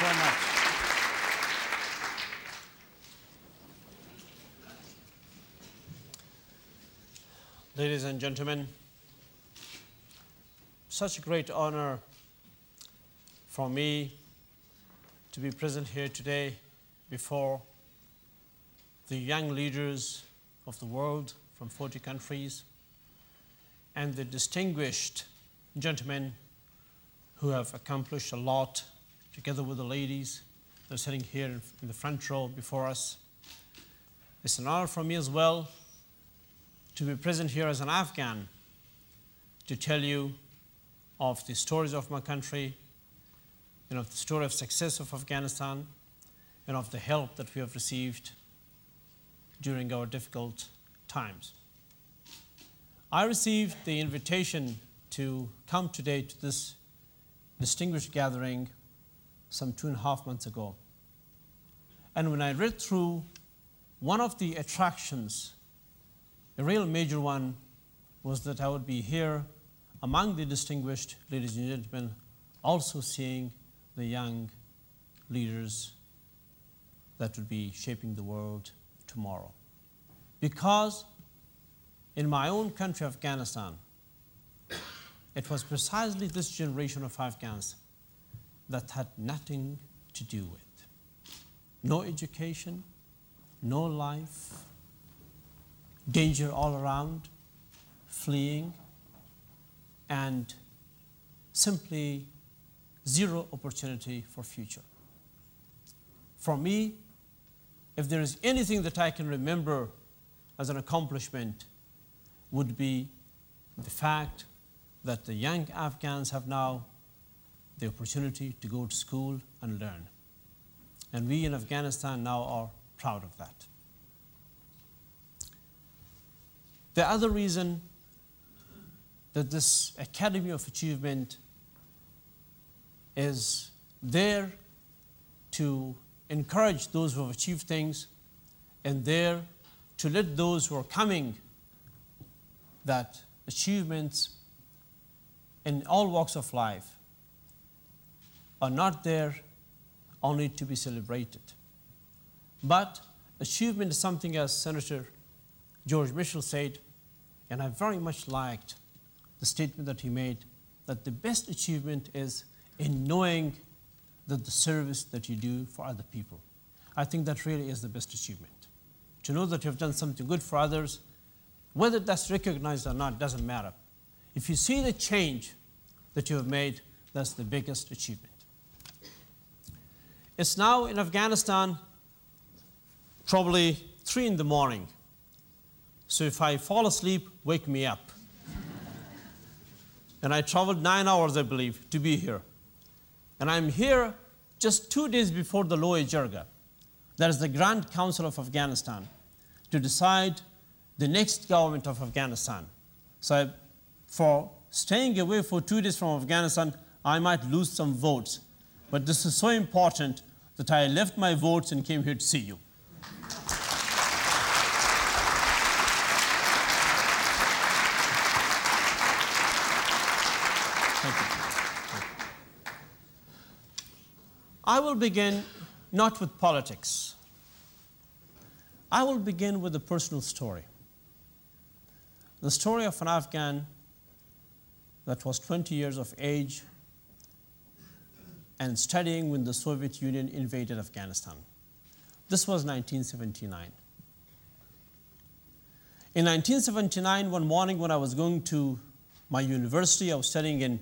very much. Ladies and gentlemen, such a great honor for me to be present here today before the young leaders of the world from 40 countries and the distinguished gentlemen who have accomplished a lot together with the ladies that are sitting here in the front row before us. It's an honor for me as well to be present here as an Afghan to tell you of the stories of my country and of the story of success of Afghanistan and of the help that we have received during our difficult times. I received the invitation to come today to this distinguished gathering some two and a half months ago. And when I read through one of the attractions, a real major one, was that I would be here among the distinguished ladies and gentlemen, also seeing the young leaders that would be shaping the world tomorrow. Because in my own country, Afghanistan, it was precisely this generation of Afghans that had nothing to do with. No education, no life, danger all around, fleeing, and simply zero opportunity for future. For me, if there is anything that I can remember as an accomplishment, would be the fact that the young Afghans have now the opportunity to go to school and learn. And we in Afghanistan now are proud of that. The other reason that this Academy of Achievement is there to encourage those who have achieved things and there to let those who are coming that achievements in all walks of life are not there only to be celebrated. But achievement is something, as Senator George Mitchell said, and I very much liked the statement that he made that the best achievement is in knowing that the service that you do for other people. I think that really is the best achievement. To know that you have done something good for others, whether that's recognized or not, doesn't matter. If you see the change that you have made, that's the biggest achievement. It's now in Afghanistan, probably three in the morning. So if I fall asleep, wake me up. and I traveled nine hours, I believe, to be here. And I'm here just two days before the Loya Jirga, that is the Grand Council of Afghanistan, to decide the next government of Afghanistan. So I, for staying away for two days from Afghanistan, I might lose some votes. But this is so important that I left my votes and came here to see you. I will begin not with politics. I will begin with a personal story. The story of an Afghan that was 20 years of age and studying when the Soviet Union invaded Afghanistan. This was 1979. In 1979, one morning when I was going to my university, I was studying in